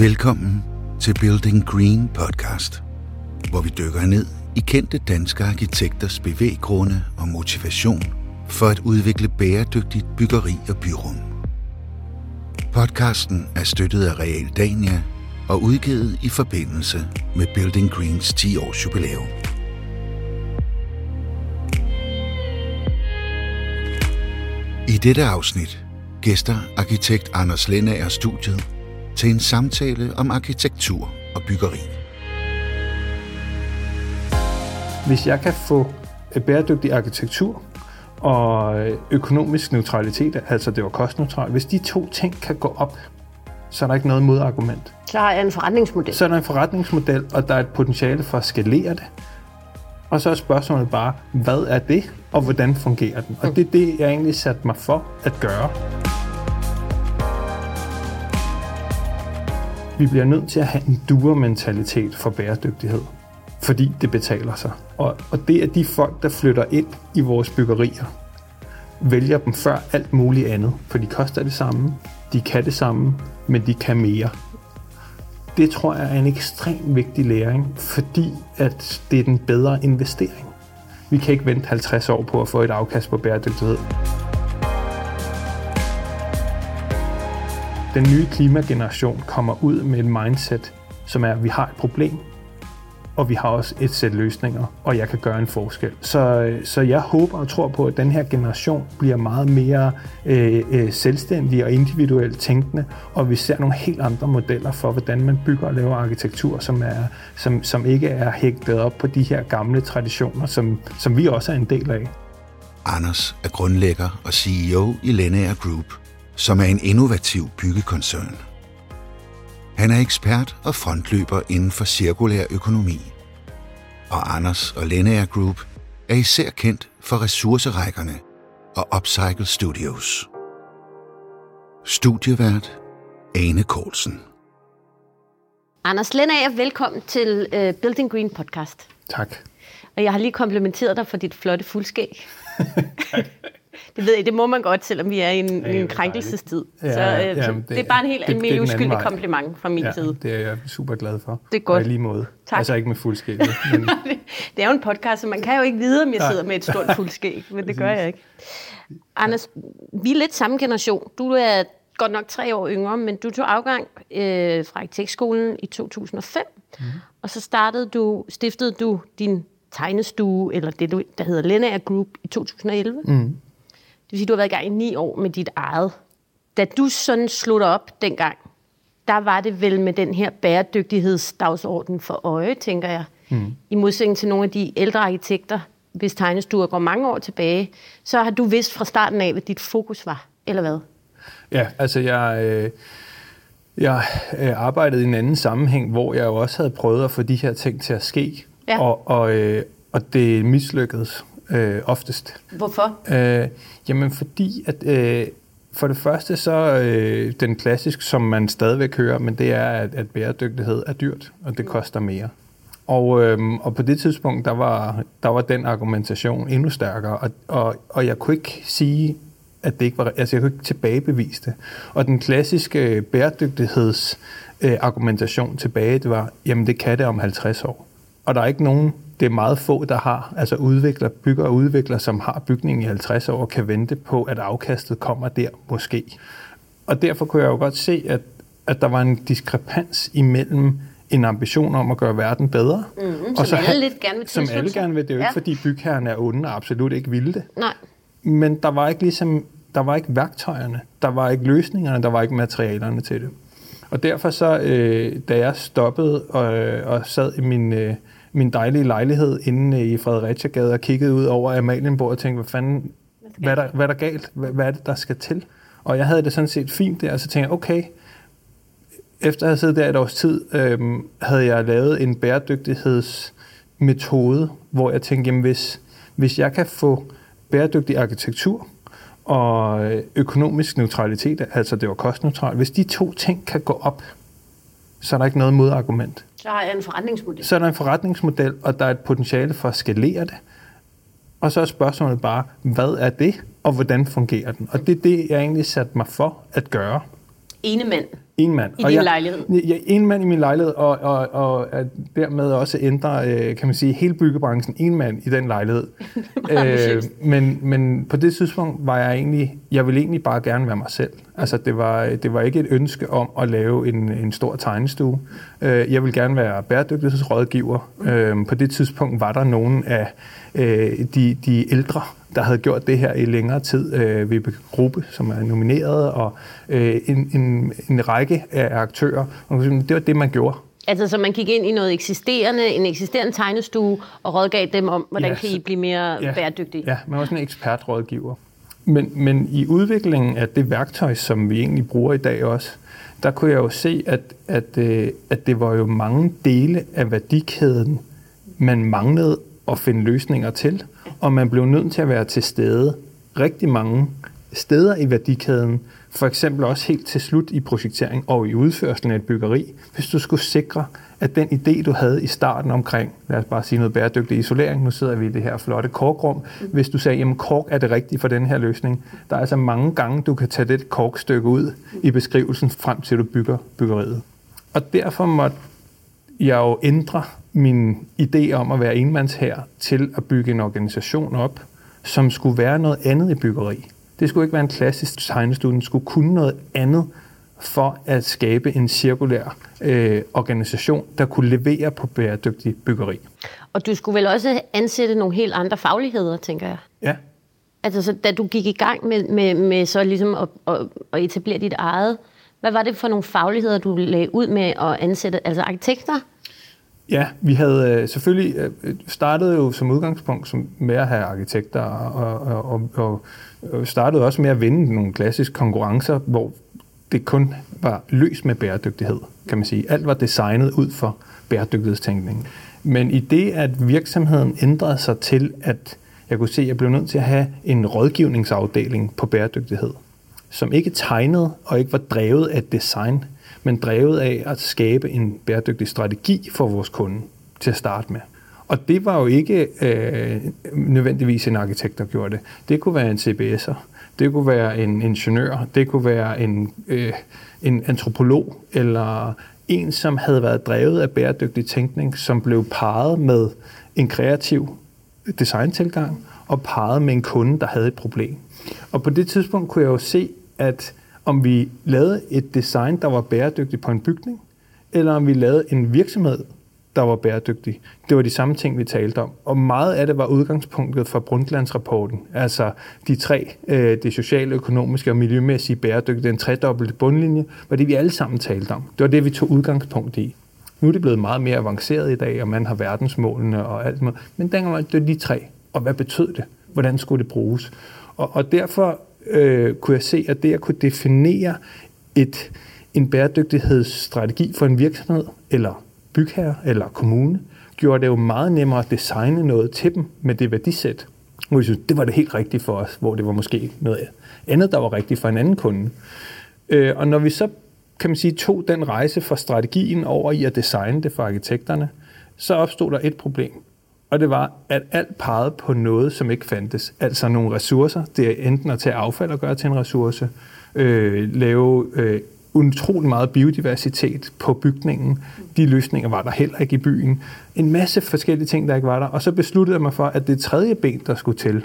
Velkommen til Building Green podcast, hvor vi dykker ned i kendte danske arkitekters bevæggrunde og motivation for at udvikle bæredygtigt byggeri og byrum. Podcasten er støttet af Real Dania og udgivet i forbindelse med Building Greens 10 års jubilæum. I dette afsnit gæster arkitekt Anders Lennager studiet til en samtale om arkitektur og byggeri. Hvis jeg kan få bæredygtig arkitektur og økonomisk neutralitet, altså det var kostneutralt, hvis de to ting kan gå op, så er der ikke noget modargument. Så har jeg en forretningsmodel. Så er der en forretningsmodel, og der er et potentiale for at skalere det. Og så er spørgsmålet bare, hvad er det, og hvordan fungerer den? Og det er det, jeg egentlig satte mig for at gøre. Vi bliver nødt til at have en duer-mentalitet for bæredygtighed, fordi det betaler sig. Og, og det er de folk, der flytter ind i vores byggerier, vælger dem før alt muligt andet, for de koster det samme, de kan det samme, men de kan mere. Det tror jeg er en ekstremt vigtig læring, fordi at det er den bedre investering. Vi kan ikke vente 50 år på at få et afkast på bæredygtighed. Den nye klimageneration kommer ud med et mindset, som er, at vi har et problem, og vi har også et sæt løsninger, og jeg kan gøre en forskel. Så, så jeg håber og tror på, at den her generation bliver meget mere øh, øh, selvstændig og individuelt tænkende, og vi ser nogle helt andre modeller for, hvordan man bygger og laver arkitektur, som, er, som, som ikke er hægtet op på de her gamle traditioner, som, som vi også er en del af. Anders er grundlægger og CEO i Lennager Group, som er en innovativ byggekoncern. Han er ekspert og frontløber inden for cirkulær økonomi. Og Anders og Lennager Group er især kendt for ressourcerækkerne og Upcycle Studios. Studievært Ane Koulsen. Anders Lennager, velkommen til uh, Building Green podcast. Tak. Og jeg har lige komplimenteret dig for dit flotte fuldskæg. det ved jeg, det må man godt, selvom vi er i en, ja, en krænkelsestid. Ja, så, uh, ja, så det, det er bare en helt almindelig uskyldig kompliment fra min Ja, side. det er jeg super glad for. Det er godt. Og lige måde. Tak. Altså ikke med fuldskæg, men Det er jo en podcast, så man kan jo ikke vide, om jeg sidder med et stort fuldskæg, men det gør jeg ikke. Anders, vi er lidt samme generation. Du er godt nok tre år yngre, men du tog afgang øh, fra arkitektskolen i 2005, mm. og så startede du, stiftede du din tegnestue, eller det, der hedder Lennager Group, i 2011. Mm. Vil sige, du har været i gang i ni år med dit eget. Da du sådan slutter op dengang, der var det vel med den her bæredygtighedsdagsorden for øje, tænker jeg. Mm. I modsætning til nogle af de ældre arkitekter, hvis tegnestuer går mange år tilbage, så har du vidst fra starten af, hvad dit fokus var, eller hvad? Ja, altså jeg, øh, jeg øh, arbejdede i en anden sammenhæng, hvor jeg jo også havde prøvet at få de her ting til at ske. Ja. Og, og, øh, og det mislykkedes øh, oftest. Hvorfor? Øh, jamen fordi, at øh, for det første så øh, den klassisk, som man stadigvæk hører, men det er, at, at bæredygtighed er dyrt, og det koster mere. Og, øhm, og på det tidspunkt, der var, der var den argumentation endnu stærkere, og, og, og jeg kunne ikke sige, at det ikke var, altså jeg kunne ikke tilbagebevise det. Og den klassiske bæredygtigheds øh, argumentation tilbage, det var, jamen det kan det om 50 år. Og der er ikke nogen, det er meget få, der har, altså udvikler, bygger og udvikler, som har bygningen i 50 år, kan vente på, at afkastet kommer der måske. Og derfor kunne jeg jo godt se, at, at der var en diskrepans imellem en ambition om at gøre verden bedre. Mhm, og som alle have- lidt gerne vil Som alle gerne vil. Det er jo Ja. ikke, fordi bygherren er onde og absolut ikke ville det. Nej. Men der var ikke ligesom, der var ikke værktøjerne, der var ikke løsningerne, der var ikke materialerne til det. Og derfor så, øh, da jeg stoppede og, og sad i min, øh, min dejlige lejlighed inde i Fredericia-gade og kiggede ud over Amalienborg og tænkte, hvad fanden, hvad er der, hvad er der galt? Hvad, hvad er det, der skal til? Og jeg havde det sådan set fint der, og så tænkte jeg, okay, efter at have siddet der et års tid, øhm, havde jeg lavet en bæredygtighedsmetode, hvor jeg tænkte, jamen hvis, hvis jeg kan få bæredygtig arkitektur og øh, økonomisk neutralitet, altså det var kostneutralt, hvis de to ting kan gå op, så er der ikke noget modargument. Så har jeg en forretningsmodel. Så er der en forretningsmodel, og der er et potentiale for at skalere det. Og så er spørgsmålet bare, hvad er det, og hvordan fungerer den? Og det er det, jeg egentlig satte mig for at gøre. Ene mand. En mand. I din jeg, lejlighed? Ja, en mand i min lejlighed, og, og, og at dermed også ændre, øh, kan man sige, hele byggebranchen. En mand i den lejlighed. øh, men, men på det tidspunkt var jeg egentlig, jeg ville egentlig bare gerne være mig selv. Altså det var, det var ikke et ønske om at lave en, en stor tegnestue. Øh, jeg ville gerne være bæredygtighedsrådgiver. Øh, på det tidspunkt var der nogen af øh, de, de ældre der havde gjort det her i længere tid. Øh, Vibeke Gruppe, som er nomineret, og øh, en, en, en række af aktører. Og det var det, man gjorde. Altså, så man gik ind i noget eksisterende, en eksisterende tegnestue, og rådgav dem om, hvordan ja, kan I blive mere ja, bæredygtige? Ja, man var sådan en ekspertrådgiver. Men, men i udviklingen af det værktøj, som vi egentlig bruger i dag også, der kunne jeg jo se, at, at, øh, at det var jo mange dele af værdikæden, man manglede at finde løsninger til og man blev nødt til at være til stede rigtig mange steder i værdikæden, for eksempel også helt til slut i projektering og i udførelsen af et byggeri, hvis du skulle sikre, at den idé, du havde i starten omkring, lad os bare sige noget bæredygtig isolering, nu sidder vi i det her flotte korkrum, hvis du sagde, jamen kork er det rigtige for den her løsning, der er altså mange gange, du kan tage det korkstykke ud i beskrivelsen, frem til du bygger byggeriet. Og derfor måtte jeg jo ændre min idé om at være enmandsher til at bygge en organisation op, som skulle være noget andet i byggeri. Det skulle ikke være en klassisk tegnestue, den skulle kunne noget andet for at skabe en cirkulær øh, organisation, der kunne levere på bæredygtig byggeri. Og du skulle vel også ansætte nogle helt andre fagligheder, tænker jeg? Ja. Altså, så da du gik i gang med, med, med så ligesom at, at, at etablere dit eget, hvad var det for nogle fagligheder, du lagde ud med at ansætte? Altså arkitekter? Ja, vi havde øh, selvfølgelig øh, startet jo som udgangspunkt som med at have arkitekter, og, og, og, og startede også med at vinde nogle klassiske konkurrencer, hvor det kun var løs med bæredygtighed, kan man sige. Alt var designet ud for bæredygtighedstænkning. Men i det, at virksomheden ændrede sig til, at jeg kunne se, at jeg blev nødt til at have en rådgivningsafdeling på bæredygtighed, som ikke tegnede og ikke var drevet af design, men drevet af at skabe en bæredygtig strategi for vores kunde til at starte med. Og det var jo ikke øh, nødvendigvis en arkitekt, der gjorde det. Det kunne være en CBS'er, det kunne være en ingeniør, det kunne være en, øh, en antropolog, eller en, som havde været drevet af bæredygtig tænkning, som blev parret med en kreativ designtilgang, og parret med en kunde, der havde et problem. Og på det tidspunkt kunne jeg jo se, at om vi lavede et design, der var bæredygtigt på en bygning, eller om vi lavede en virksomhed, der var bæredygtig. Det var de samme ting, vi talte om. Og meget af det var udgangspunktet for Brundtlandsrapporten. Altså de tre, øh, det sociale, økonomiske og miljømæssige bæredygtige, den tredobbelte bundlinje, var det, vi alle sammen talte om. Det var det, vi tog udgangspunkt i. Nu er det blevet meget mere avanceret i dag, og man har verdensmålene og alt muligt. Men dengang var det de tre. Og hvad betød det? Hvordan skulle det bruges? Og, og derfor øh, kunne jeg se, at det at kunne definere et, en bæredygtighedsstrategi for en virksomhed, eller bygherre, eller kommune, gjorde det jo meget nemmere at designe noget til dem med det værdisæt. Og synes, det var det helt rigtige for os, hvor det var måske noget andet, der var rigtigt for en anden kunde. Øh, og når vi så, kan man sige, tog den rejse fra strategien over i at designe det for arkitekterne, så opstod der et problem og det var, at alt pegede på noget, som ikke fandtes. Altså nogle ressourcer. Det er enten at tage affald og gøre til en ressource, øh, lave øh, utrolig meget biodiversitet på bygningen. De løsninger var der heller ikke i byen. En masse forskellige ting, der ikke var der. Og så besluttede jeg mig for, at det tredje ben, der skulle til,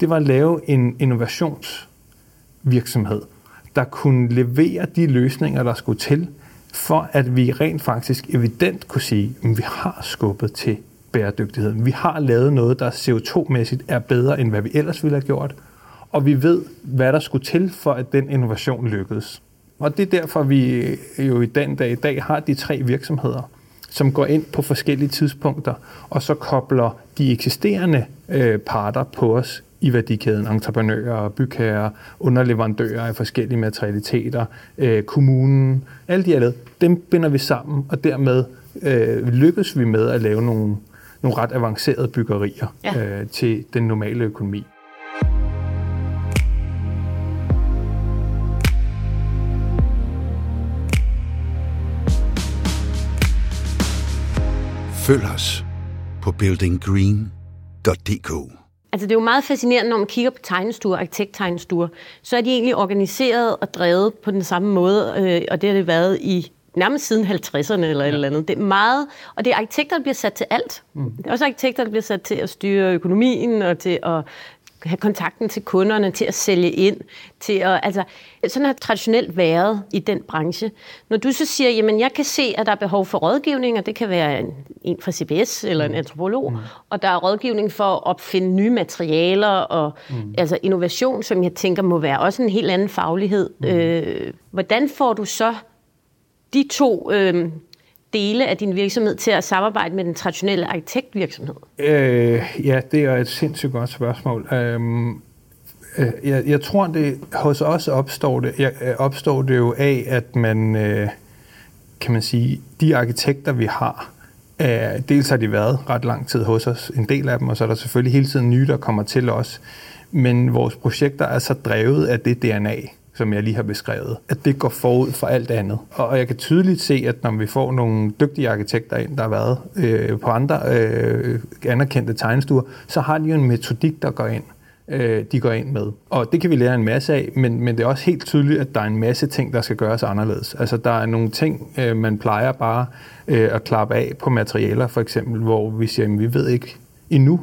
det var at lave en innovationsvirksomhed, der kunne levere de løsninger, der skulle til, for at vi rent faktisk evident kunne sige, at vi har skubbet til bæredygtigheden. Vi har lavet noget, der CO2-mæssigt er bedre, end hvad vi ellers ville have gjort, og vi ved, hvad der skulle til, for at den innovation lykkedes. Og det er derfor, vi øh, jo i den dag i dag har de tre virksomheder, som går ind på forskellige tidspunkter, og så kobler de eksisterende øh, parter på os i værdikæden, entreprenører, bygherrer, underleverandører af forskellige materialiteter, øh, kommunen, alle de her led, dem binder vi sammen, og dermed øh, lykkes vi med at lave nogle, nogle ret avancerede byggerier ja. øh, til den normale økonomi. Følg os på buildinggreen.dk Altså det er jo meget fascinerende, når man kigger på tegnestuer, arkitekttegnestuer, så er de egentlig organiseret og drevet på den samme måde, øh, og det har det været i nærmest siden 50'erne eller ja. et eller andet. Det er meget, og det er arkitekter, der bliver sat til alt. Mm. Det er også arkitekter, der bliver sat til at styre økonomien og til at have kontakten til kunderne, til at sælge ind, til at, altså, sådan har det traditionelt været i den branche. Når du så siger, jamen jeg kan se, at der er behov for rådgivning, og det kan være en, en fra CBS eller en mm. antropolog, mm. og der er rådgivning for at opfinde nye materialer og mm. altså innovation, som jeg tænker må være også en helt anden faglighed. Mm. Øh, hvordan får du så de to øh, dele af din virksomhed til at samarbejde med den traditionelle arkitektvirksomhed? Øh, ja, det er et sindssygt godt spørgsmål. Øhm, øh, jeg, jeg tror, det hos os opstår det, jeg, øh, opstår det jo af, at man, øh, kan man sige, de arkitekter, vi har, øh, dels har de været ret lang tid hos os, en del af dem, og så er der selvfølgelig hele tiden nye, der kommer til os. Men vores projekter er så drevet af det DNA, som jeg lige har beskrevet, at det går forud for alt andet. Og jeg kan tydeligt se, at når vi får nogle dygtige arkitekter ind, der har været øh, på andre øh, anerkendte tegnestuer, så har de jo en metodik, der går ind øh, de går ind med. Og det kan vi lære en masse af, men, men det er også helt tydeligt, at der er en masse ting, der skal gøres anderledes. Altså der er nogle ting, øh, man plejer bare øh, at klappe af på materialer, for eksempel, hvor vi siger, at vi ved ikke endnu,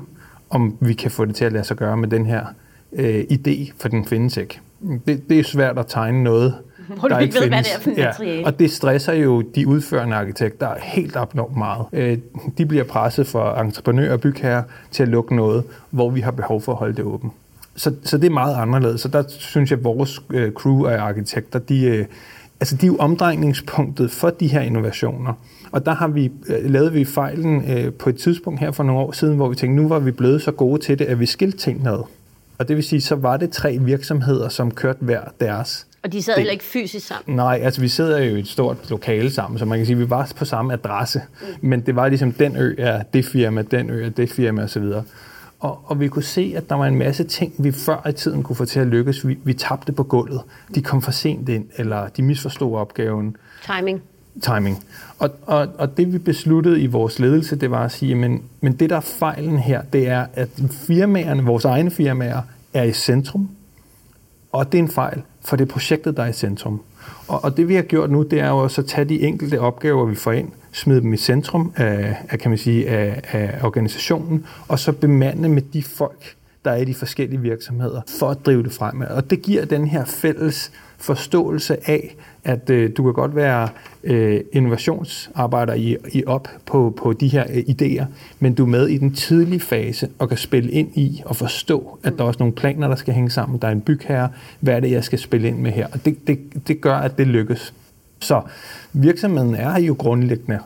om vi kan få det til at lade sig gøre med den her øh, idé, for den findes ikke det, det er svært at tegne noget, Hvor der ikke ved, findes. hvad det er for ja, og det stresser jo de udførende arkitekter helt abnormt meget. Øh, de bliver presset for entreprenører og bygherrer til at lukke noget, hvor vi har behov for at holde det åbent. Så, så det er meget anderledes. Så der synes jeg, at vores øh, crew af arkitekter, de, øh, altså de er jo omdrejningspunktet for de her innovationer. Og der har vi, øh, lavet vi fejlen øh, på et tidspunkt her for nogle år siden, hvor vi tænkte, nu var vi blevet så gode til det, at vi skilte ting ned. Og det vil sige, så var det tre virksomheder, som kørte hver deres. Og de sad heller ikke fysisk sammen? Nej, altså vi sidder jo i et stort lokale sammen, så man kan sige, at vi var på samme adresse. Mm. Men det var ligesom, den ø er det firma, den ø er det firma osv. Og, og vi kunne se, at der var en masse ting, vi før i tiden kunne få til at lykkes. Vi, vi tabte på gulvet. De kom for sent ind, eller de misforstod opgaven. Timing timing. Og, og, og det vi besluttede i vores ledelse, det var at sige, men, men det der er fejlen her, det er, at firmaerne, vores egne firmaer, er i centrum, og det er en fejl, for det er projektet, der er i centrum. Og, og det vi har gjort nu, det er jo også at tage de enkelte opgaver, vi får ind, smide dem i centrum af, af, kan man sige, af, af organisationen, og så bemande med de folk, der er i de forskellige virksomheder, for at drive det fremad. Og det giver den her fælles forståelse af, at øh, du kan godt være øh, innovationsarbejder i, i op på, på de her øh, idéer, men du er med i den tidlige fase og kan spille ind i og forstå, at der er også nogle planer, der skal hænge sammen. Der er en bygherre. Hvad er det, jeg skal spille ind med her? Og det, det, det gør, at det lykkes. Så virksomheden er jo grundlæggende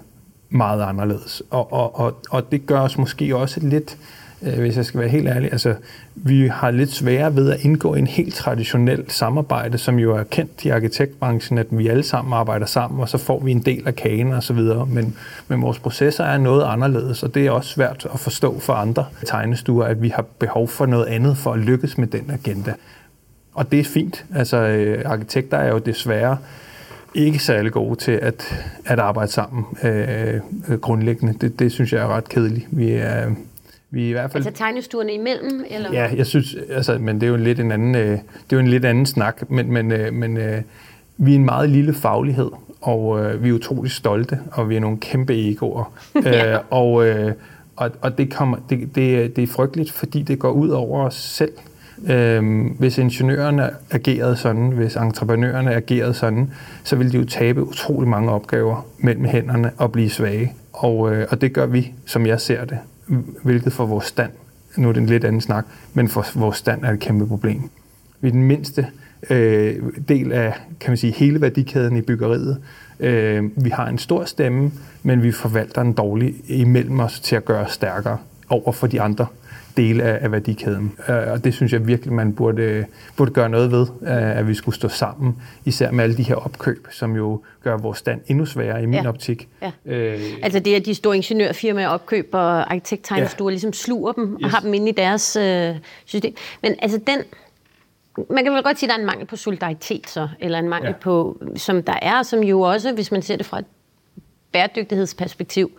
meget anderledes, og, og, og, og det gør os måske også lidt øh, hvis jeg skal være helt ærlig. Altså, vi har lidt svære ved at indgå i en helt traditionel samarbejde, som jo er kendt i arkitektbranchen, at vi alle sammen arbejder sammen, og så får vi en del af kagen og så videre. Men, men vores processer er noget anderledes, og det er også svært at forstå for andre tegnestuer, at vi har behov for noget andet for at lykkes med den agenda. Og det er fint. Altså, øh, arkitekter er jo desværre ikke særlig gode til at, at arbejde sammen øh, øh grundlæggende. Det, det synes jeg er ret kedeligt. Vi er, vi i hvert fald... Altså tegnestuerne imellem? Eller? Ja, jeg synes, altså, men det er jo en lidt en anden, øh, det er jo en lidt anden snak, men, men, øh, men øh, vi er en meget lille faglighed, og øh, vi er utrolig stolte, og vi er nogle kæmpe egoer. ja. øh, og, øh, og, og det, kommer, det, det, det er frygteligt, fordi det går ud over os selv. Øhm, hvis ingeniørerne agerede sådan, hvis entreprenørerne agerede sådan, så ville de jo tabe utrolig mange opgaver mellem hænderne og blive svage. Og, øh, og det gør vi, som jeg ser det hvilket for vores stand, nu er det en lidt anden snak, men for vores stand er et kæmpe problem. Vi er den mindste øh, del af kan man sige, hele værdikæden i byggeriet. Øh, vi har en stor stemme, men vi forvalter den dårligt imellem os til at gøre os stærkere over for de andre dele af, af værdikæden. Øh, og det synes jeg virkelig, man burde, burde gøre noget ved, øh, at vi skulle stå sammen, især med alle de her opkøb, som jo gør vores stand endnu sværere i min ja. optik. Ja. Øh, altså det, at de store ingeniørfirmaer opkøber arkitekttegnestuer, ja. ligesom sluger dem yes. og har dem inde i deres øh, system. Men altså den, man kan vel godt sige, at der er en mangel på solidaritet så, eller en mangel ja. på, som der er, som jo også, hvis man ser det fra et bæredygtighedsperspektiv,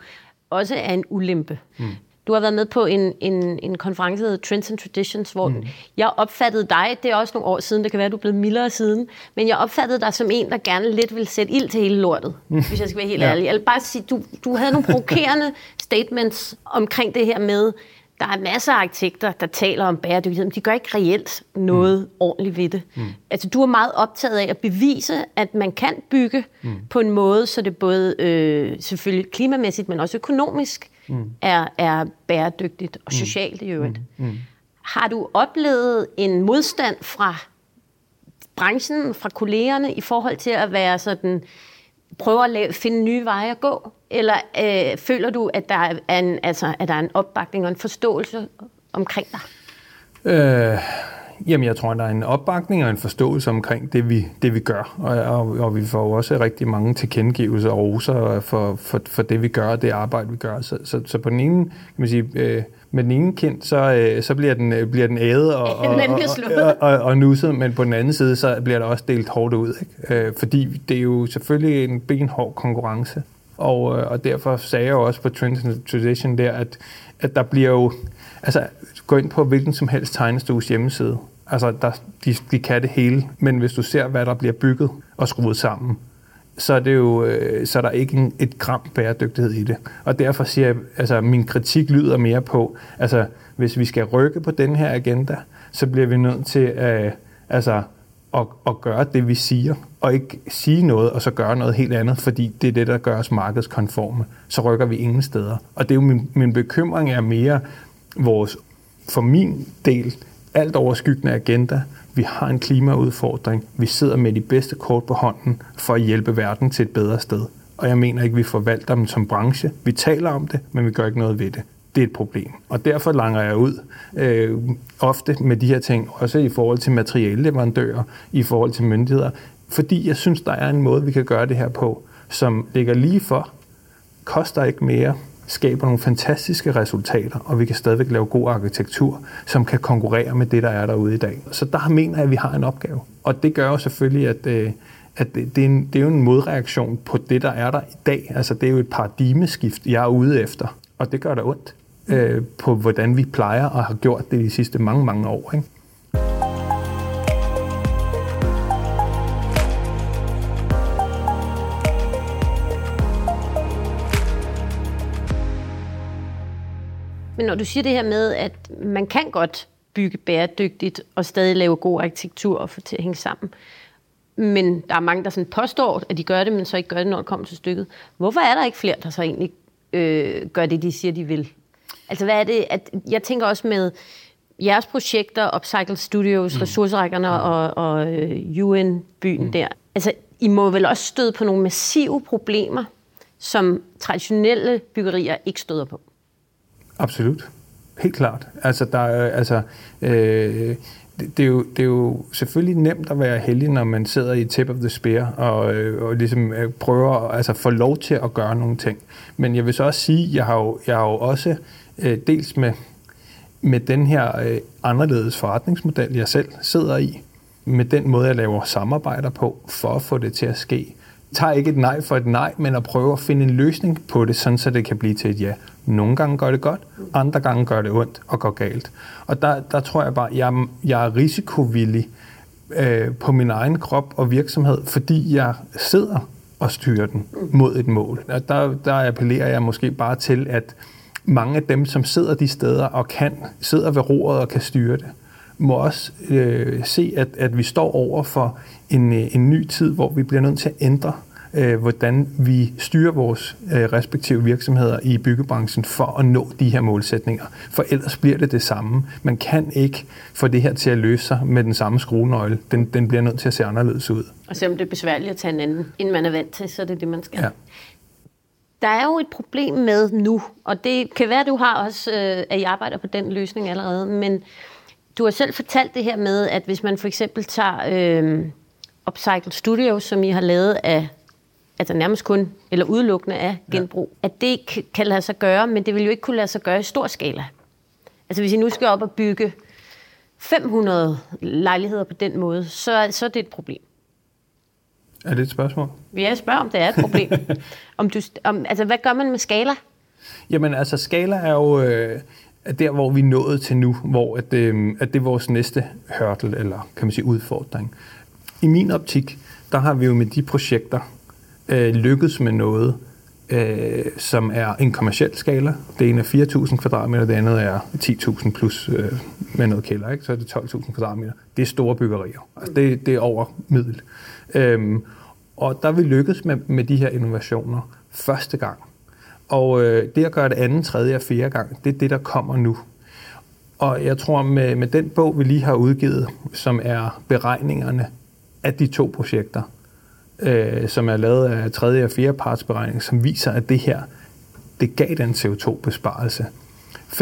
også er en ulempe. Mm. Du har været med på en, en, en konference, der hedder Trends and Traditions, hvor mm. jeg opfattede dig, det er også nogle år siden, det kan være, du er blevet mildere siden, men jeg opfattede dig som en, der gerne lidt ville sætte ild til hele lortet, mm. hvis jeg skal være helt ja. ærlig. Jeg vil bare sige, du, du havde nogle provokerende statements omkring det her med, der er masser af arkitekter, der taler om bæredygtighed, men de gør ikke reelt noget mm. ordentligt ved det. Mm. Altså, du er meget optaget af at bevise, at man kan bygge mm. på en måde, så det både øh, selvfølgelig klimamæssigt, men også økonomisk mm. er, er bæredygtigt og mm. socialt i øvrigt. Mm. Mm. Har du oplevet en modstand fra branchen, fra kollegerne, i forhold til at være sådan, prøver at lave, finde nye veje at gå? Eller øh, føler du, at der, er en, altså, at der er en opbakning og en forståelse omkring dig? Øh, jamen, jeg tror, at der er en opbakning og en forståelse omkring det, vi, det, vi gør. Og, og, og vi får også rigtig mange tilkendegivelser og roser for, for, for det, vi gør og det arbejde, vi gør. Så, så, så på den ene, kan man sige, øh, med den ene kind, så, øh, så bliver den, øh, bliver den ædet og, og, og, og, og, og nusset, men på den anden side, så bliver der også delt hårdt ud. Ikke? Øh, fordi det er jo selvfølgelig en benhård konkurrence. Og, øh, og derfor sagde jeg jo også på Trends and Tradition der, at, at der bliver jo, altså gå ind på hvilken som helst tegnestues hjemmeside. Altså, der, de, de kan det hele, men hvis du ser, hvad der bliver bygget og skruet sammen, så er det jo, øh, så er der ikke en, et gram bæredygtighed i det. Og derfor siger jeg, altså min kritik lyder mere på, altså hvis vi skal rykke på den her agenda, så bliver vi nødt til at, altså, at, at gøre det, vi siger, og ikke sige noget, og så gøre noget helt andet, fordi det er det, der gør os markedskonforme. Så rykker vi ingen steder. Og det er jo min, min bekymring er mere vores, for min del, alt overskyggende agenda. Vi har en klimaudfordring. Vi sidder med de bedste kort på hånden for at hjælpe verden til et bedre sted. Og jeg mener ikke, vi forvalter dem som branche. Vi taler om det, men vi gør ikke noget ved det det er et problem. Og derfor langer jeg ud øh, ofte med de her ting, også i forhold til materialeleverandører, i forhold til myndigheder, fordi jeg synes, der er en måde, vi kan gøre det her på, som ligger lige for, koster ikke mere, skaber nogle fantastiske resultater, og vi kan stadigvæk lave god arkitektur, som kan konkurrere med det, der er derude i dag. Så der mener jeg, at vi har en opgave. Og det gør jo selvfølgelig, at, øh, at det, er en, det er jo en modreaktion på det, der er der i dag. Altså det er jo et paradigmeskift, jeg er ude efter, og det gør da ondt øh, på, hvordan vi plejer at have gjort det de sidste mange, mange år. Ikke? Men når du siger det her med, at man kan godt bygge bæredygtigt og stadig lave god arkitektur og få til at hænge sammen, men der er mange, der sådan påstår, at de gør det, men så ikke gør det, når det kommer til stykket. Hvorfor er der ikke flere, der så egentlig øh, gør det, de siger, de vil? Altså hvad er det, at jeg tænker også med jeres projekter, Upcycle Studios, mm. ressourcerækkerne og, og uh, UN-byen mm. der. Altså, I må vel også støde på nogle massive problemer, som traditionelle byggerier ikke støder på? Absolut. Helt klart. Altså, der øh, altså, øh, det, det, er jo, det er jo selvfølgelig nemt at være heldig, når man sidder i tip of the spear og, øh, og ligesom øh, prøver at altså, få lov til at gøre nogle ting. Men jeg vil så også sige, jeg har jo, jeg har jo også øh, dels med, med den her øh, anderledes forretningsmodel, jeg selv sidder i, med den måde, jeg laver samarbejder på, for at få det til at ske tager ikke et nej for et nej, men at prøve at finde en løsning på det, sådan så det kan blive til et ja. Nogle gange gør det godt, andre gange gør det ondt og går galt. Og der, der tror jeg bare, jeg, jeg er risikovillig øh, på min egen krop og virksomhed, fordi jeg sidder og styrer den mod et mål. Og der, der appellerer jeg måske bare til, at mange af dem, som sidder de steder og kan, sidder ved roret og kan styre det, må også øh, se, at, at vi står over for en, øh, en ny tid, hvor vi bliver nødt til at ændre, øh, hvordan vi styrer vores øh, respektive virksomheder i byggebranchen for at nå de her målsætninger. For ellers bliver det det samme. Man kan ikke få det her til at løse sig med den samme skruenøgle. Den, den bliver nødt til at se anderledes ud. Og selvom det er besværligt at tage en anden, end man er vant til, så er det det, man skal. Ja der er jo et problem med nu, og det kan være, at du har også, øh, at I arbejder på den løsning allerede, men du har selv fortalt det her med, at hvis man for eksempel tager øh, Upcycle Studios, som I har lavet af, altså nærmest kun, eller udelukkende af genbrug, ja. at det kan lade sig gøre, men det vil jo ikke kunne lade sig gøre i stor skala. Altså hvis I nu skal op og bygge 500 lejligheder på den måde, så, så er det et problem. Er det et spørgsmål? Ja, jeg spørger, om det er et problem. om du, om, altså, hvad gør man med skala? Jamen altså, skala er jo øh, der, hvor vi er nået til nu, hvor at, øh, at det er vores næste hørtel, eller kan man sige udfordring. I min optik, der har vi jo med de projekter øh, lykkedes med noget, øh, som er en kommersiel skala. Det ene er 4.000 kvadratmeter, det andet er 10.000 plus øh, med noget kælder, ikke? så er det 12.000 kvadratmeter. Det er store byggerier. Altså, det, det er over middel. Øhm, og der vi lykkes med, med de her innovationer første gang. Og øh, det at gøre det anden, tredje og fjerde gang, det er det, der kommer nu. Og jeg tror, med, med den bog, vi lige har udgivet, som er beregningerne af de to projekter, øh, som er lavet af tredje og fjerde parts beregning, som viser, at det her, det gav den CO2-besparelse. 45%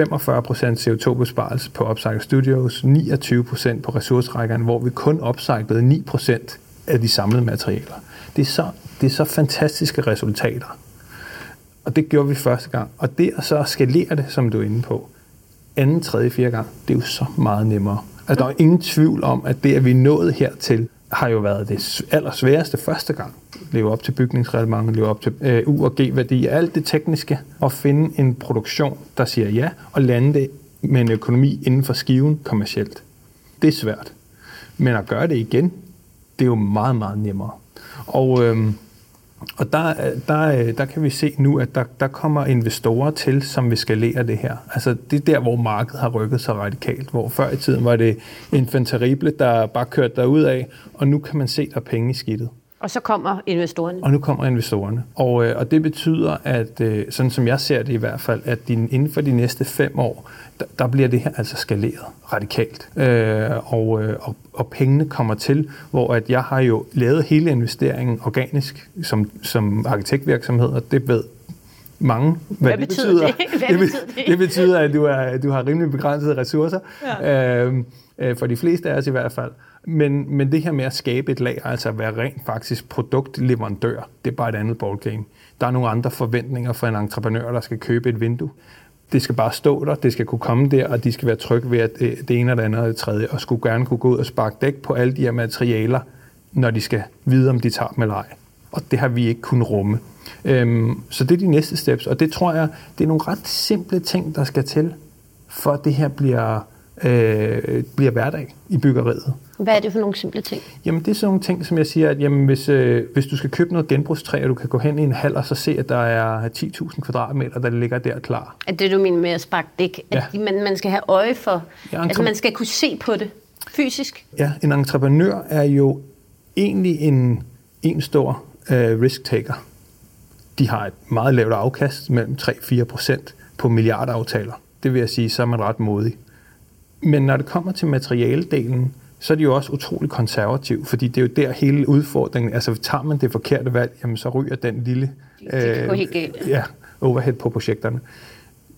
CO2-besparelse på Upcycle Studios, 29% på ressourcerækkerne, hvor vi kun opcyklede 9% af de samlede materialer. Det er, så, det er så fantastiske resultater. Og det gjorde vi første gang. Og det at så skalere det, som du er inde på, anden, tredje, fjerde gang, det er jo så meget nemmere. Altså, der er ingen tvivl om, at det, at vi er nået hertil, har jo været det allersværeste første gang. Leve op til bygningsreglementet, leve op til øh, U- og G-værdi, alt det tekniske, og finde en produktion, der siger ja, og lande det med en økonomi inden for skiven kommercielt. Det er svært. Men at gøre det igen, det er jo meget, meget nemmere. Og, øhm, og der, der, øh, der kan vi se nu, at der, der kommer investorer til, som vil skalere det her. Altså det er der, hvor markedet har rykket sig radikalt. Hvor før i tiden var det infanterible, der bare kørte derud af, og nu kan man se, der er penge i skidtet. Og så kommer investorerne. Og nu kommer investorerne. Og, øh, og det betyder, at øh, sådan som jeg ser det i hvert fald, at din, inden for de næste fem år, der, der bliver det her altså skaleret radikalt. Øh, og, øh, og, og pengene kommer til, hvor at jeg har jo lavet hele investeringen organisk som, som arkitektvirksomhed, og det ved mange, hvad, hvad det betyder. Det? Hvad det, betyder det? det betyder, at du, er, du har rimelig begrænsede ressourcer, ja. øh, for de fleste af os i hvert fald. Men, men det her med at skabe et lag, altså at være rent faktisk produktleverandør, det er bare et andet ballgame. Der er nogle andre forventninger for en entreprenør, der skal købe et vindue. Det skal bare stå der, det skal kunne komme der, og de skal være trygge ved, at det, det ene det andet og det tredje, og skulle gerne kunne gå ud og sparke dæk på alle de her materialer, når de skal vide, om de tager dem eller ej. Og det har vi ikke kunnet rumme. Øhm, så det er de næste steps, og det tror jeg, det er nogle ret simple ting, der skal til, for at det her bliver øh, bliver hverdag i byggeriet. Hvad er det for nogle simple ting? Jamen det er sådan nogle ting, som jeg siger, at jamen, hvis, øh, hvis du skal købe noget genbrugstræ, og du kan gå hen i en hal og så se, at der er 10.000 kvadratmeter, der ligger der klar. Er det, du mener med at sparke dæk? At ja. man, man skal have øje for, ja, altså man skal kunne se på det fysisk? Ja, en entreprenør er jo egentlig en, en stor øh, risk-taker. De har et meget lavt afkast, mellem 3-4 procent på milliardaftaler. Det vil jeg sige, så er man ret modig. Men når det kommer til materialedelen, så er de jo også utrolig konservativ, fordi det er jo der hele udfordringen, altså tager man det forkerte valg, jamen så ryger den lille øh, ja, overhead på projekterne.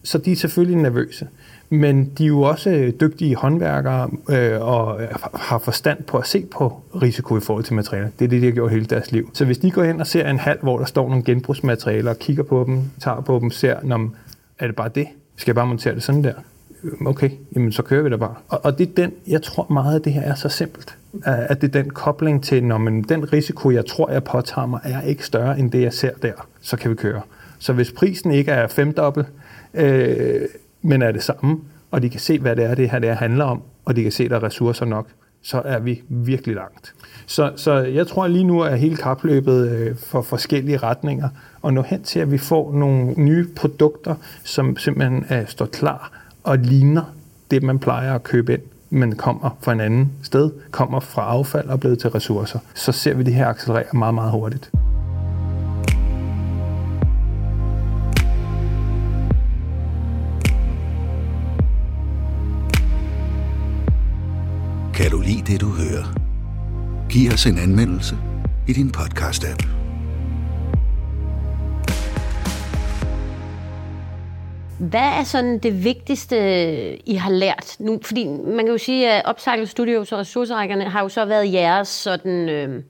Så de er selvfølgelig nervøse. Men de er jo også dygtige håndværkere øh, og har forstand på at se på risiko i forhold til materialer. Det er det, de har gjort hele deres liv. Så hvis de går ind og ser en hal, hvor der står nogle genbrugsmaterialer, kigger på dem, tager på dem, ser, når, er det bare det? Skal jeg bare montere det sådan der? Øh, okay, jamen så kører vi da bare. Og, og det er den, jeg tror meget af det her er så simpelt, at det er den kobling til, når man, den risiko, jeg tror, jeg påtager mig, er ikke større end det, jeg ser der, så kan vi køre. Så hvis prisen ikke er femdobbelt, øh, men er det samme, og de kan se, hvad det er, det her det handler om, og de kan se, at der er ressourcer nok, så er vi virkelig langt. Så, så jeg tror lige nu er hele kapløbet øh, for forskellige retninger, og nå hen til, at vi får nogle nye produkter, som simpelthen øh, står klar og ligner det, man plejer at købe ind, men kommer fra en anden sted, kommer fra affald og er blevet til ressourcer, så ser vi det her accelerere meget, meget hurtigt. Kan du lide det, du hører? Giv os en anmeldelse i din podcast-app. Hvad er sådan det vigtigste, I har lært nu? Fordi man kan jo sige, at Upcycle Studios og ressourcerækkerne har jo så været jeres sådan... Øh,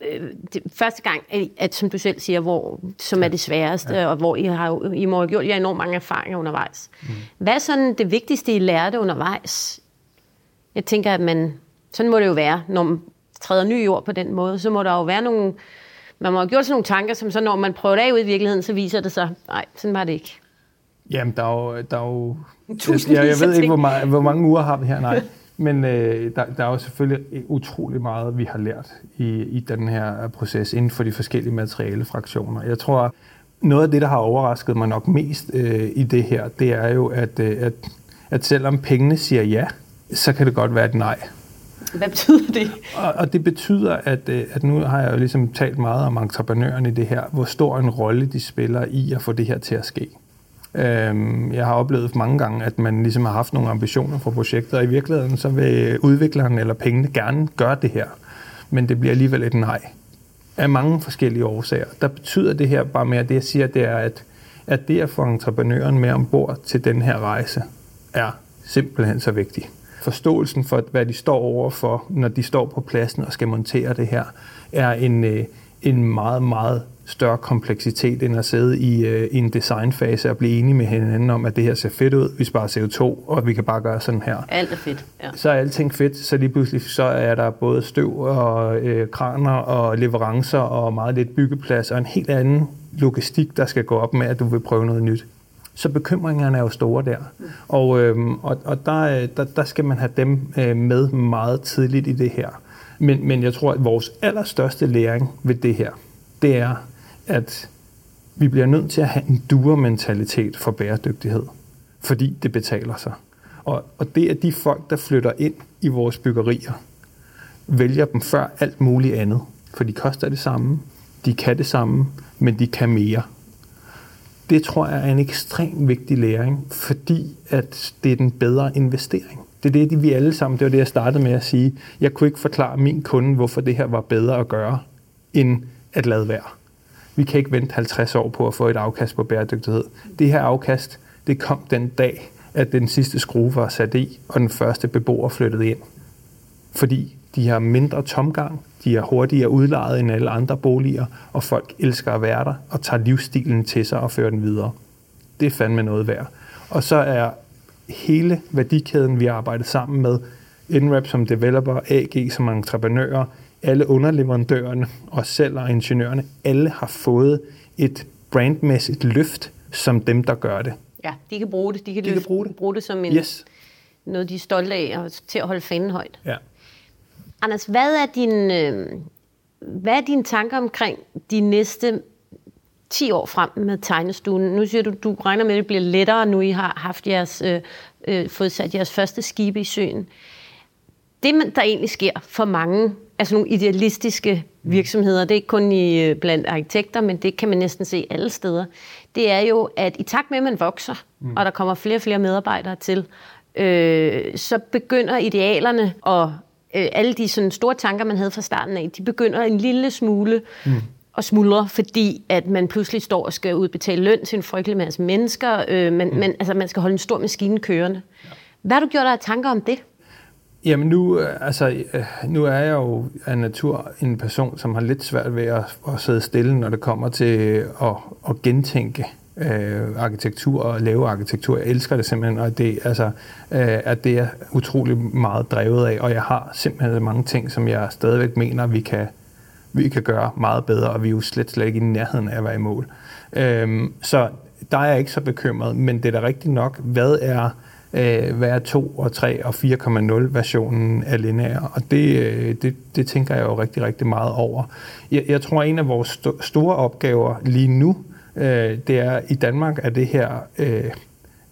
øh, det, første gang, at, som du selv siger, hvor, som er det sværeste, ja. og hvor I, har, I må have gjort jer enormt mange erfaringer undervejs. Mm. Hvad er sådan det vigtigste, I lærte undervejs? Jeg tænker, at man, sådan må det jo være, når man træder ny jord på den måde, så må der jo være nogle, man må have gjort sådan nogle tanker, som så når man prøver det af ud i virkeligheden, så viser det sig, nej, sådan var det ikke. Jamen, der er jo... Der er jo Tusindvis jeg, jeg ved ikke, hvor, meget, hvor mange uger har vi her, nej. Men øh, der, der er jo selvfølgelig utrolig meget, vi har lært i, i den her proces inden for de forskellige materielle fraktioner. Jeg tror, noget af det, der har overrasket mig nok mest øh, i det her, det er jo, at, øh, at, at selvom pengene siger ja, så kan det godt være et nej. Hvad betyder det? Og, og det betyder, at, øh, at nu har jeg jo ligesom talt meget om entreprenørerne i det her, hvor stor en rolle de spiller i at få det her til at ske. Øhm, jeg har oplevet mange gange, at man ligesom har haft nogle ambitioner for projektet, og i virkeligheden så vil udvikleren eller pengene gerne gøre det her, men det bliver alligevel et nej. Af mange forskellige årsager. Der betyder det her bare mere, det jeg siger, det er, at, at det at få entreprenøren med ombord til den her rejse, er simpelthen så vigtigt. Forståelsen for, hvad de står overfor, når de står på pladsen og skal montere det her, er en, øh, en meget, meget større kompleksitet, end at sidde i, øh, i en designfase og blive enige med hinanden om, at det her ser fedt ud, vi sparer CO2, og vi kan bare gøre sådan her. Alt er fedt. Ja. Så er alting fedt, så lige pludselig så er der både støv og øh, kraner og leverancer og meget lidt byggeplads og en helt anden logistik, der skal gå op med, at du vil prøve noget nyt. Så bekymringerne er jo store der. Og, øhm, og, og der, øh, der, der skal man have dem øh, med meget tidligt i det her. Men, men jeg tror, at vores allerstørste læring ved det her, det er, at vi bliver nødt til at have en duer-mentalitet for bæredygtighed, fordi det betaler sig. Og, og det er de folk, der flytter ind i vores byggerier, vælger dem før alt muligt andet. For de koster det samme, de kan det samme, men de kan mere. Det tror jeg er en ekstremt vigtig læring, fordi at det er den bedre investering. Det er det, vi alle sammen, det var det, jeg startede med at sige. Jeg kunne ikke forklare min kunde, hvorfor det her var bedre at gøre, end at lade være. Vi kan ikke vente 50 år på at få et afkast på bæredygtighed. Det her afkast, det kom den dag, at den sidste skrue var sat i, og den første beboer flyttede ind. Fordi de har mindre tomgang, de er hurtigere udlejet end alle andre boliger, og folk elsker at være der og tager livsstilen til sig og fører den videre. Det er fandme noget værd. Og så er hele værdikæden, vi har arbejdet sammen med, Inrap som developer, AG som entreprenører, alle underleverandørerne og selv og ingeniørerne, alle har fået et brandmæssigt løft som dem, der gør det. Ja, de kan bruge det. De kan, De kan løfte- bruge det. bruge det som en, Yes. noget, de er stolte af og til at holde fanen højt. Ja. Anders, hvad er din, øh, hvad er dine tanker omkring de næste 10 år frem med tegnestuen? Nu siger du, du regner med, at det bliver lettere, nu I har haft jeres, øh, øh, fået sat jeres første skibe i søen. Det, man- der egentlig sker for mange altså nogle idealistiske virksomheder, det er ikke kun i, øh, blandt arkitekter, men det kan man næsten se alle steder, det er jo, at i takt med, at man vokser, mm. og der kommer flere og flere medarbejdere til, øh, så begynder idealerne og øh, alle de sådan store tanker, man havde fra starten af, de begynder en lille smule mm. at smuldre, fordi at man pludselig står og skal udbetale løn til en frygtelig masse mennesker, øh, men, mm. men altså, man skal holde en stor maskine kørende. Hvad har du gjort dig af tanker om det? Jamen nu, øh, altså, øh, nu er jeg jo af natur en person, som har lidt svært ved at, at sidde stille, når det kommer til at, at gentænke øh, arkitektur og lave arkitektur. Jeg elsker det simpelthen, og det, altså, øh, at det er utrolig meget drevet af, og jeg har simpelthen mange ting, som jeg stadigvæk mener, vi kan, vi kan gøre meget bedre, og vi er jo slet, slet ikke i nærheden af at være i mål. Øh, så der er jeg ikke så bekymret, men det er da rigtigt nok, hvad er, øh, være 2 og 3 og 4,0 versionen af lineær, og det, øh, det, det tænker jeg jo rigtig, rigtig meget over. Jeg, jeg tror, en af vores st- store opgaver lige nu, øh, det er, i Danmark er det her... Øh,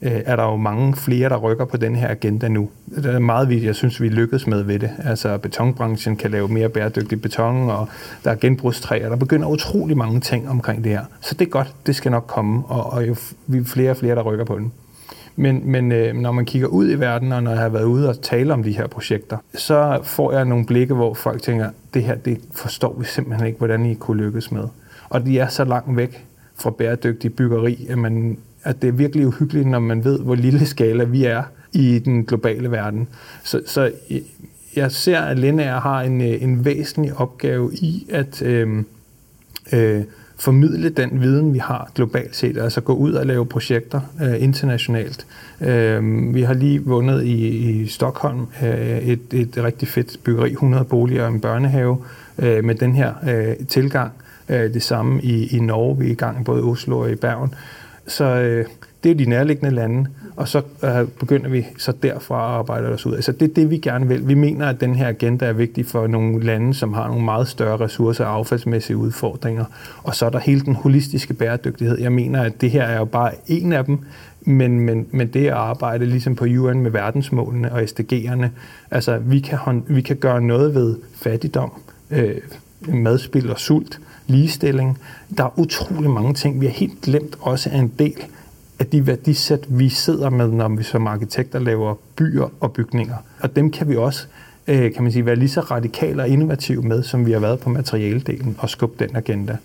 øh, er der jo mange flere, der rykker på den her agenda nu. Det er meget, vi, jeg synes, vi lykkedes med ved det. Altså, betonbranchen kan lave mere bæredygtig beton, og der er genbrugstræer. Der begynder utrolig mange ting omkring det her. Så det er godt, det skal nok komme, og, og jo f- vi er flere og flere, der rykker på den. Men, men øh, når man kigger ud i verden, og når jeg har været ude og tale om de her projekter, så får jeg nogle blikke, hvor folk tænker, det her, det forstår vi simpelthen ikke, hvordan I kunne lykkes med. Og de er så langt væk fra bæredygtig byggeri, at, man, at det er virkelig uhyggeligt, når man ved, hvor lille skala vi er i den globale verden. Så, så øh, jeg ser, at Linear har en, øh, en væsentlig opgave i at øh, øh, formidle den viden, vi har globalt set, altså gå ud og lave projekter øh, internationalt. Øh, vi har lige vundet i, i Stockholm øh, et, et rigtig fedt byggeri, 100 boliger og en børnehave, øh, med den her øh, tilgang. Øh, det samme i, i Norge, vi er i gang både i Oslo og i Bergen. Så øh, det er jo de nærliggende lande, og så øh, begynder vi så derfra at arbejde os ud. Altså det er det, vi gerne vil. Vi mener, at den her agenda er vigtig for nogle lande, som har nogle meget større ressourcer og affaldsmæssige udfordringer. Og så er der hele den holistiske bæredygtighed. Jeg mener, at det her er jo bare en af dem, men, men, men det at arbejde ligesom på UN med verdensmålene og SDG'erne, altså vi kan, vi kan gøre noget ved fattigdom, øh, madspil og sult, ligestilling. Der er utrolig mange ting, vi har helt glemt også er en del af de værdisæt, vi sidder med, når vi som arkitekter laver byer og bygninger. Og dem kan vi også øh, kan man sige, være lige så radikale og innovative med, som vi har været på materialedelen og skubbe den agenda.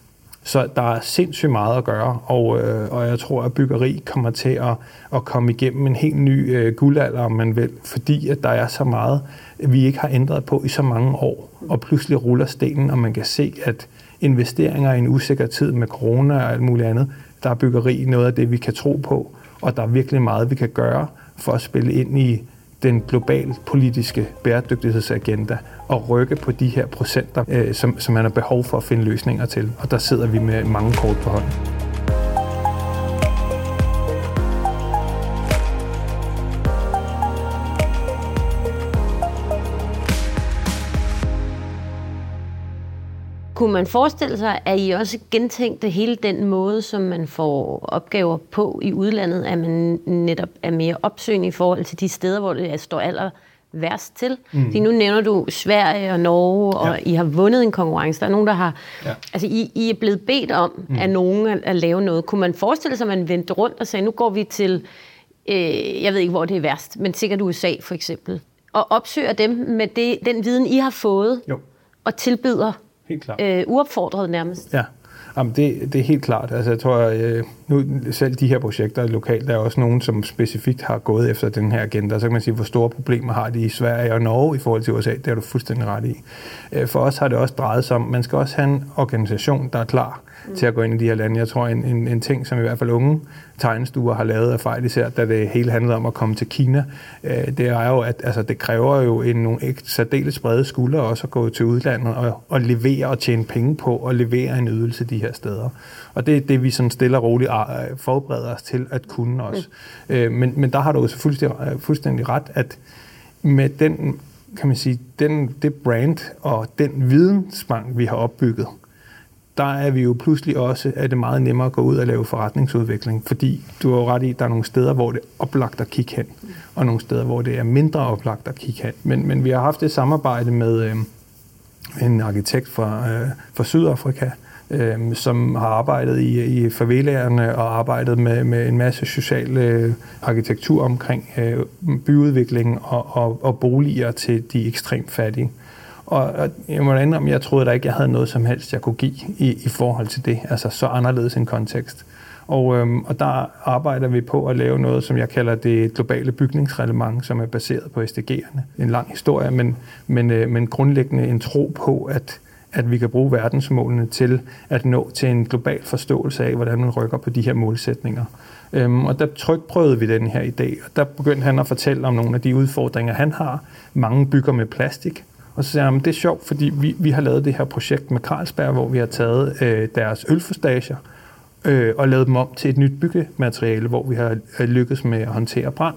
Så der er sindssygt meget at gøre, og, øh, og jeg tror, at byggeri kommer til at, at komme igennem en helt ny øh, guldalder, om man vil, fordi at der er så meget, vi ikke har ændret på i så mange år, og pludselig ruller stenen, og man kan se, at investeringer i en usikker tid med corona og alt muligt andet, der er byggeri noget af det, vi kan tro på, og der er virkelig meget, vi kan gøre for at spille ind i den globale politiske bæredygtighedsagenda og rykke på de her procenter, øh, som, som man har behov for at finde løsninger til. Og der sidder vi med mange kort på hånden. Kunne man forestille sig, at I også gentænkte hele den måde, som man får opgaver på i udlandet, at man netop er mere opsøgende i forhold til de steder, hvor det står aller værst til? Mm. Fordi nu nævner du Sverige og Norge, og ja. I har vundet en konkurrence. Der er nogen, der har... Ja. Altså, I, I er blevet bedt om mm. af nogen at, at lave noget. Kunne man forestille sig, at man vendte rundt og sagde, nu går vi til... Øh, jeg ved ikke, hvor det er værst, men sikkert USA for eksempel. Og opsøger dem med det, den viden, I har fået, jo. og tilbyder Helt klart. Øh, uopfordret nærmest. Ja, Jamen, det, det er helt klart. Altså, jeg tror, øh, nu selv de her projekter lokalt, der er også nogen, som specifikt har gået efter den her agenda. Så kan man sige, hvor store problemer har de i Sverige og Norge i forhold til USA. Det er du fuldstændig ret i. Øh, for os har det også drejet sig om, man skal også have en organisation, der er klar mm. til at gå ind i de her lande. Jeg tror, en, en, en ting, som i hvert fald unge tegnestuer har lavet af fejl, især da det hele handlede om at komme til Kina, øh, det er jo, at altså, det kræver jo en, nogle ikke særdeles brede skuldre også at gå til udlandet og, og levere og tjene penge på og levere en ydelse de her steder. Og det er det, vi sådan stille og roligt øh, forbereder os til at kunne også. Mm. Øh, men, men der har du jo fuldstændig, fuldstændig ret, at med den kan man sige, den, det brand og den vidensbank, vi har opbygget, der er vi jo pludselig også, at det er meget nemmere at gå ud og lave forretningsudvikling, fordi du har jo ret i, at der er nogle steder, hvor det er oplagt at kigge hen, og nogle steder, hvor det er mindre oplagt at kigge hen. Men, men vi har haft et samarbejde med øh, en arkitekt fra, øh, fra Sydafrika, øh, som har arbejdet i, i favelaerne og arbejdet med, med en masse social øh, arkitektur omkring øh, byudvikling og, og, og boliger til de ekstremt fattige. Og jeg må indrømme, jeg troede da ikke, jeg havde noget som helst, jeg kunne give i, i forhold til det. Altså så anderledes en kontekst. Og, øhm, og der arbejder vi på at lave noget, som jeg kalder det globale bygningsreglement, som er baseret på SDG'erne. En lang historie, men, men, øh, men grundlæggende en tro på, at, at vi kan bruge verdensmålene til at nå til en global forståelse af, hvordan man rykker på de her målsætninger. Øhm, og der trykprøvede vi den her idé, og der begyndte han at fortælle om nogle af de udfordringer, han har. Mange bygger med plastik, og så siger han, det er sjovt, fordi vi, vi har lavet det her projekt med Carlsberg, hvor vi har taget øh, deres ølforstager øh, og lavet dem om til et nyt byggemateriale, hvor vi har øh, lykkes med at håndtere brand.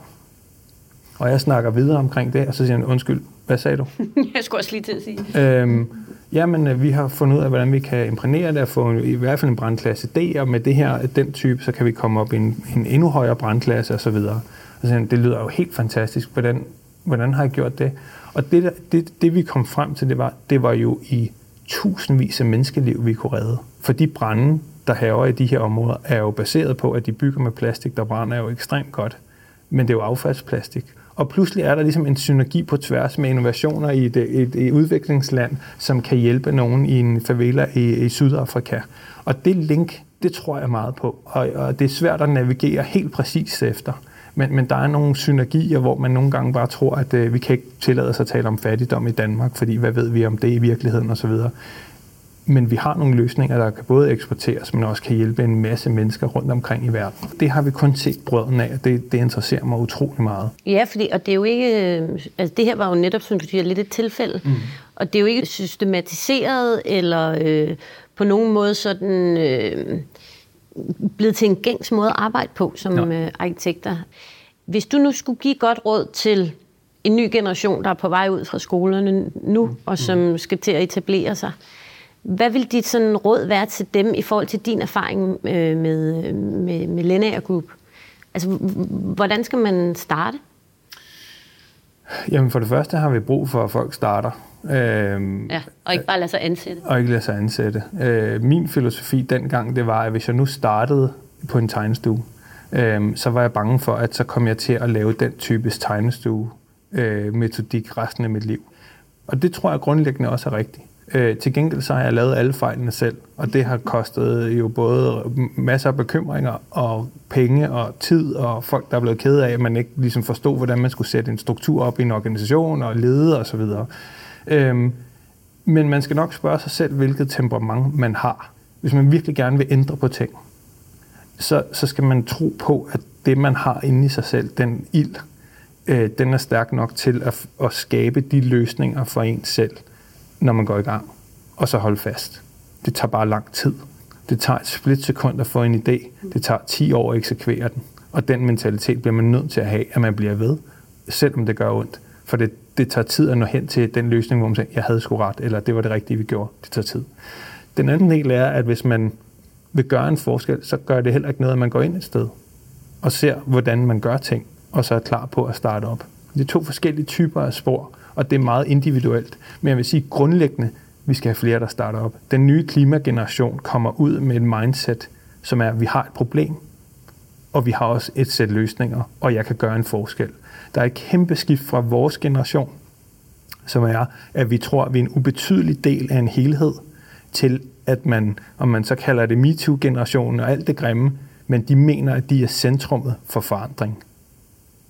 Og jeg snakker videre omkring det, og så siger han, undskyld, hvad sagde du? jeg skulle også lige til at sige. Øhm, jamen, øh, vi har fundet ud af, hvordan vi kan imprægnere det og få i hvert fald en brandklasse D, og med det her, den type, så kan vi komme op i en, en endnu højere brandklasse osv. Og så siger han, det lyder jo helt fantastisk. Hvordan, hvordan har jeg gjort det? Og det, det, det vi kom frem til, det var, det var jo i tusindvis af menneskeliv, vi kunne redde. For de brænde, der haver i de her områder, er jo baseret på, at de bygger med plastik, der brænder jo ekstremt godt. Men det er jo affaldsplastik. Og pludselig er der ligesom en synergi på tværs med innovationer i et, et, et udviklingsland, som kan hjælpe nogen i en favela i, i Sydafrika. Og det link, det tror jeg meget på. Og, og det er svært at navigere helt præcist efter. Men, men der er nogle synergier, hvor man nogle gange bare tror, at øh, vi kan ikke tillade os at tale om fattigdom i Danmark, fordi hvad ved vi om det i virkeligheden osv. Men vi har nogle løsninger, der kan både eksporteres, men også kan hjælpe en masse mennesker rundt omkring i verden. Det har vi kun set brødene af, og det, det interesserer mig utrolig meget. Ja, fordi, og det er jo ikke, øh, altså det her var jo netop, som du siger, lidt et tilfælde. Mm. Og det er jo ikke systematiseret, eller øh, på nogen måde sådan... Øh, blevet til en gængs måde at arbejde på som ja. arkitekter. Hvis du nu skulle give godt råd til en ny generation, der er på vej ud fra skolerne nu, mm. og som mm. skal til at etablere sig, hvad vil dit sådan råd være til dem i forhold til din erfaring med, med, med Lennager Group? Altså, hvordan skal man starte? Jamen for det første har vi brug for, at folk starter. Øhm, ja, og ikke bare lade sig ansætte. Og ikke lade sig ansætte. Øh, min filosofi dengang, det var, at hvis jeg nu startede på en tegnestue, øh, så var jeg bange for, at så kom jeg til at lave den typisk tegnestue øh, metodik resten af mit liv. Og det tror jeg grundlæggende også er rigtigt. Øh, til gengæld så har jeg lavet alle fejlene selv, og det har kostet jo både masser af bekymringer og penge og tid, og folk, der er blevet kede af, at man ikke ligesom forstod, hvordan man skulle sætte en struktur op i en organisation og lede osv. Øhm, men man skal nok spørge sig selv, hvilket temperament man har. Hvis man virkelig gerne vil ændre på ting, så, så skal man tro på, at det, man har inde i sig selv, den ild, øh, den er stærk nok til at, at skabe de løsninger for en selv, når man går i gang. Og så holde fast. Det tager bare lang tid. Det tager et splitsekund at få en idé. Det tager 10 år at eksekvere den. Og den mentalitet bliver man nødt til at have, at man bliver ved, selvom det gør ondt. For det, det tager tid at nå hen til den løsning, hvor man siger, jeg havde sgu ret, eller det var det rigtige, vi gjorde. Det tager tid. Den anden del er, at hvis man vil gøre en forskel, så gør det heller ikke noget, at man går ind et sted og ser, hvordan man gør ting, og så er klar på at starte op. Det er to forskellige typer af spor, og det er meget individuelt. Men jeg vil sige grundlæggende, vi skal have flere, der starter op. Den nye klimageneration kommer ud med et mindset, som er, at vi har et problem, og vi har også et sæt løsninger, og jeg kan gøre en forskel. Der er et kæmpe skift fra vores generation, som er, at vi tror, at vi er en ubetydelig del af en helhed, til at man, om man så kalder det MeToo-generationen og alt det grimme, men de mener, at de er centrummet for forandring.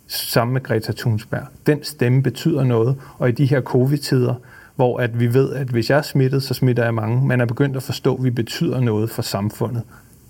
Sammen med Greta Thunberg. Den stemme betyder noget, og i de her covid-tider, hvor at vi ved, at hvis jeg er smittet, så smitter jeg mange. Man er begyndt at forstå, at vi betyder noget for samfundet.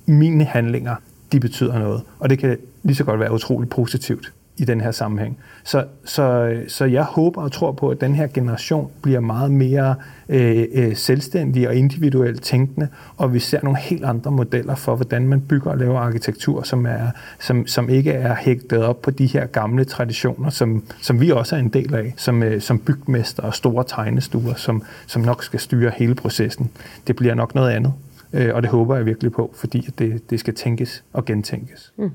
Mine handlinger, de betyder noget, og det kan lige så godt være utroligt positivt i den her sammenhæng. Så, så, så jeg håber og tror på, at den her generation bliver meget mere øh, øh, selvstændig og individuelt tænkende, og vi ser nogle helt andre modeller for, hvordan man bygger og laver arkitektur, som, er, som, som ikke er hægtet op på de her gamle traditioner, som, som vi også er en del af, som, øh, som bygmester og store tegnestuer, som, som nok skal styre hele processen. Det bliver nok noget andet, øh, og det håber jeg virkelig på, fordi det, det skal tænkes og gentænkes. Mm.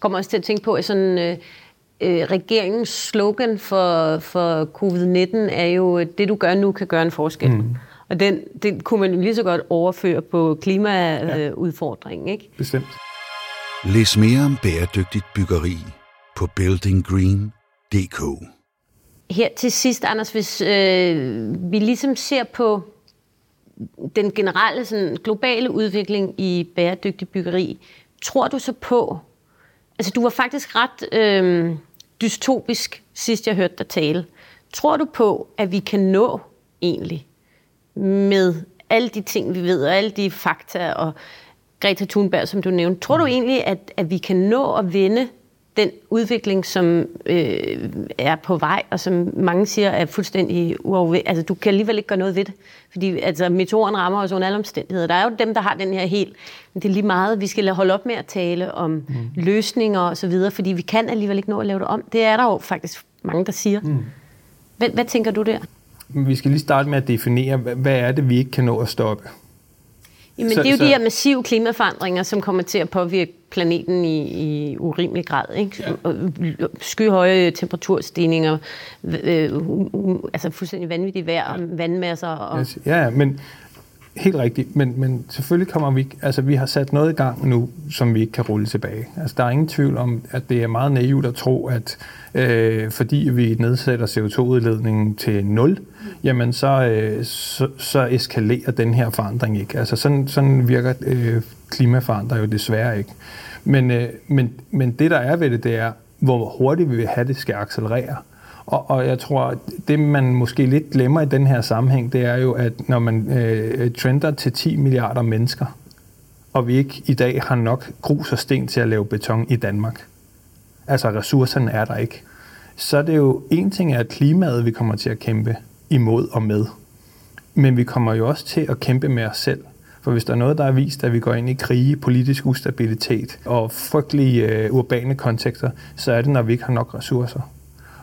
kommer også til at tænke på, at sådan... Øh øh, regeringens slogan for, for covid-19 er jo, det du gør nu, kan gøre en forskel. Mm. Og den, det kunne man lige så godt overføre på klimaudfordringen, ja. ikke? Bestemt. Læs mere om bæredygtigt byggeri på buildinggreen.dk. Her til sidst, Anders, hvis øh, vi ligesom ser på den generelle sådan, globale udvikling i bæredygtigt byggeri, tror du så på, altså du var faktisk ret øh, dystopisk, sidst jeg hørte dig tale. Tror du på, at vi kan nå egentlig med alle de ting, vi ved, og alle de fakta, og Greta Thunberg, som du nævnte. Tror du egentlig, at, at vi kan nå at vende den udvikling, som øh, er på vej, og som mange siger er fuldstændig uafvendt. Altså, du kan alligevel ikke gøre noget ved det, fordi altså, meteoren rammer os under alle omstændigheder. Der er jo dem, der har den her helt, men det er lige meget, vi skal holde op med at tale om mm. løsninger og så videre, fordi vi kan alligevel ikke nå at lave det om. Det er der jo faktisk mange, der siger. Mm. Hvad, hvad tænker du der? Vi skal lige starte med at definere, hvad er det, vi ikke kan nå at stoppe? Jamen, så, det er jo så... de her massive klimaforandringer, som kommer til at påvirke planeten i, i urimelig grad. Ikke? Ja. Skyhøje temperaturstigninger, øh, altså fuldstændig vanvittige vejr, ja. vandmasser. Og... Ja, men helt rigtigt, men, men selvfølgelig kommer vi, altså vi har sat noget i gang nu, som vi ikke kan rulle tilbage. Altså der er ingen tvivl om, at det er meget naivt at tro, at øh, fordi vi nedsætter CO2-udledningen til 0, jamen så, øh, så, så eskalerer den her forandring ikke. Altså sådan, sådan virker øh, klimaforandring jo desværre ikke. Men, øh, men, men det, der er ved det, det er, hvor hurtigt vi vil have det skal accelerere. Og, og jeg tror, det man måske lidt glemmer i den her sammenhæng, det er jo, at når man øh, trender til 10 milliarder mennesker, og vi ikke i dag har nok grus og sten til at lave beton i Danmark, altså ressourcerne er der ikke, så er det jo en ting at klimaet, vi kommer til at kæmpe imod og med. Men vi kommer jo også til at kæmpe med os selv. For hvis der er noget, der er vist, at vi går ind i krige, politisk ustabilitet og frygtelige øh, urbane kontekster, så er det, når vi ikke har nok ressourcer.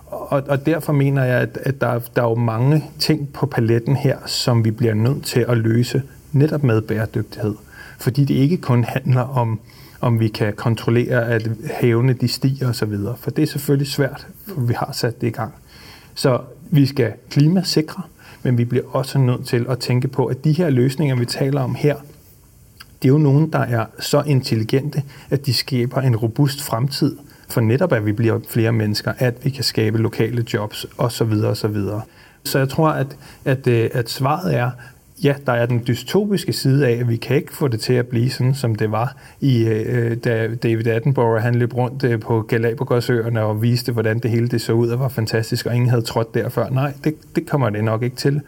Og, og derfor mener jeg, at, at der, der er jo mange ting på paletten her, som vi bliver nødt til at løse netop med bæredygtighed. Fordi det ikke kun handler om, om vi kan kontrollere, at havene de stiger osv. For det er selvfølgelig svært, for vi har sat det i gang. Så vi skal klimasikre, men vi bliver også nødt til at tænke på, at de her løsninger, vi taler om her, det er jo nogen, der er så intelligente, at de skaber en robust fremtid for netop, at vi bliver flere mennesker, at vi kan skabe lokale jobs osv. osv. Så jeg tror, at, at, øh, at svaret er, ja, der er den dystopiske side af, at vi kan ikke få det til at blive sådan, som det var, i, øh, da David Attenborough han løb rundt øh, på Galapagosøerne og viste, hvordan det hele det så ud og var fantastisk, og ingen havde trådt der før. Nej, det, det kommer det nok ikke til.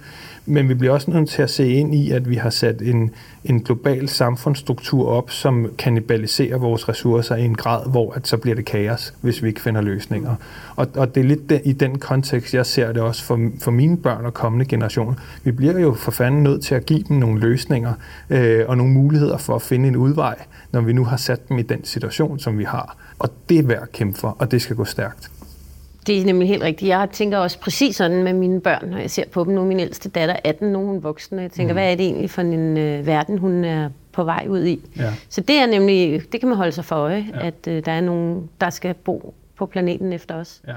Men vi bliver også nødt til at se ind i, at vi har sat en, en global samfundsstruktur op, som kanibaliserer vores ressourcer i en grad, hvor at så bliver det kaos, hvis vi ikke finder løsninger. Og, og det er lidt den, i den kontekst, jeg ser det også for, for mine børn og kommende generationer. Vi bliver jo for fanden nødt til at give dem nogle løsninger øh, og nogle muligheder for at finde en udvej, når vi nu har sat dem i den situation, som vi har. Og det er værd at kæmpe for, og det skal gå stærkt. Det er nemlig helt rigtigt. Jeg tænker også præcis sådan med mine børn, når jeg ser på dem nu. Min ældste datter er 18, nu hun voksen. Jeg tænker, mm. hvad er det egentlig for en øh, verden, hun er på vej ud i? Ja. Så det er nemlig, det kan man holde sig for øje, ja. at øh, der er nogen, der skal bo på planeten efter os. Ja.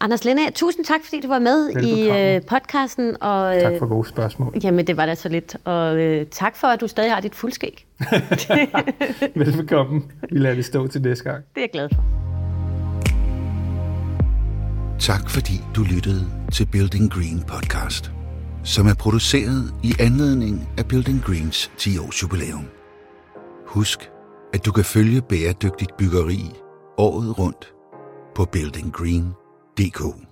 Anders Lenne, tusind tak, fordi du var med Velbekomme. i øh, podcasten. Og, øh, tak for gode spørgsmål. Jamen, det var da så lidt. Og øh, tak for, at du stadig har dit fuldskæg. Velbekomme. Vi lader det stå til næste gang. Det er jeg glad for. Tak fordi du lyttede til Building Green podcast, som er produceret i anledning af Building Greens 10 års jubilæum. Husk, at du kan følge bæredygtigt byggeri året rundt på buildinggreen.dk.